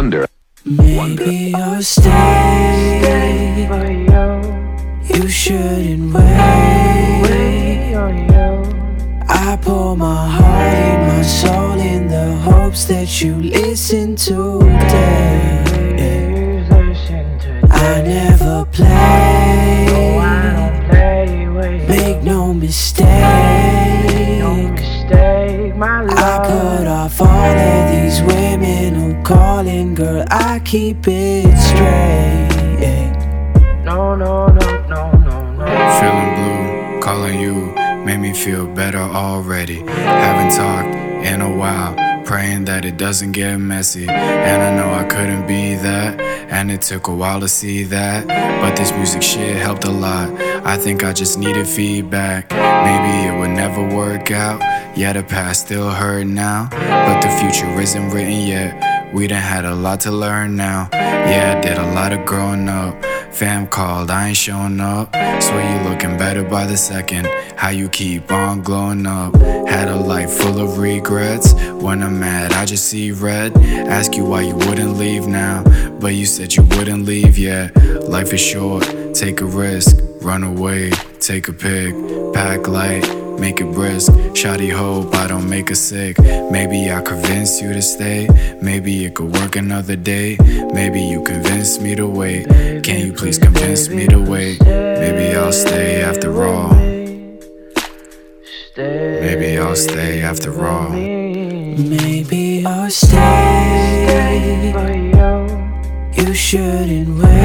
Maybe I'll stay. You shouldn't wait. I pour my heart and my soul in the hopes that you listen today. I never play. Calling, girl. I keep it straight. No, no, no, no, no, no. Feeling blue, calling you, made me feel better already. Haven't talked in a while, praying that it doesn't get messy. And I know I couldn't be that, and it took a while to see that. But this music shit helped a lot. I think I just needed feedback. Maybe it would never work out. Yeah, the past still hurt now, but the future isn't written yet. We done had a lot to learn now. Yeah, I did a lot of growing up. Fam called, I ain't showing up. Swear you looking better by the second. How you keep on glowing up. Had a life full of regrets. When I'm mad, I just see red. Ask you why you wouldn't leave now. But you said you wouldn't leave yet. Life is short, take a risk. Run away, take a pic. Pack light, make it brisk. Shoddy hope I don't make her sick. Maybe I convince you to stay. Maybe it could work another day. Maybe you convince me to wait. Can you please convince me to wait? Maybe I'll stay after all. Maybe I'll stay after all. Maybe I'll stay. You shouldn't wait.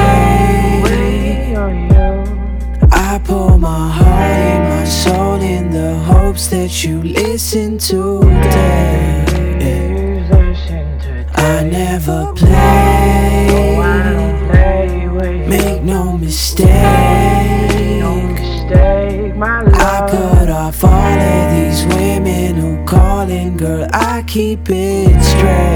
I pour my heart and my soul in the hopes that you listen today. I never play. Make no mistake. I cut off all of these women who calling, girl. I keep it straight.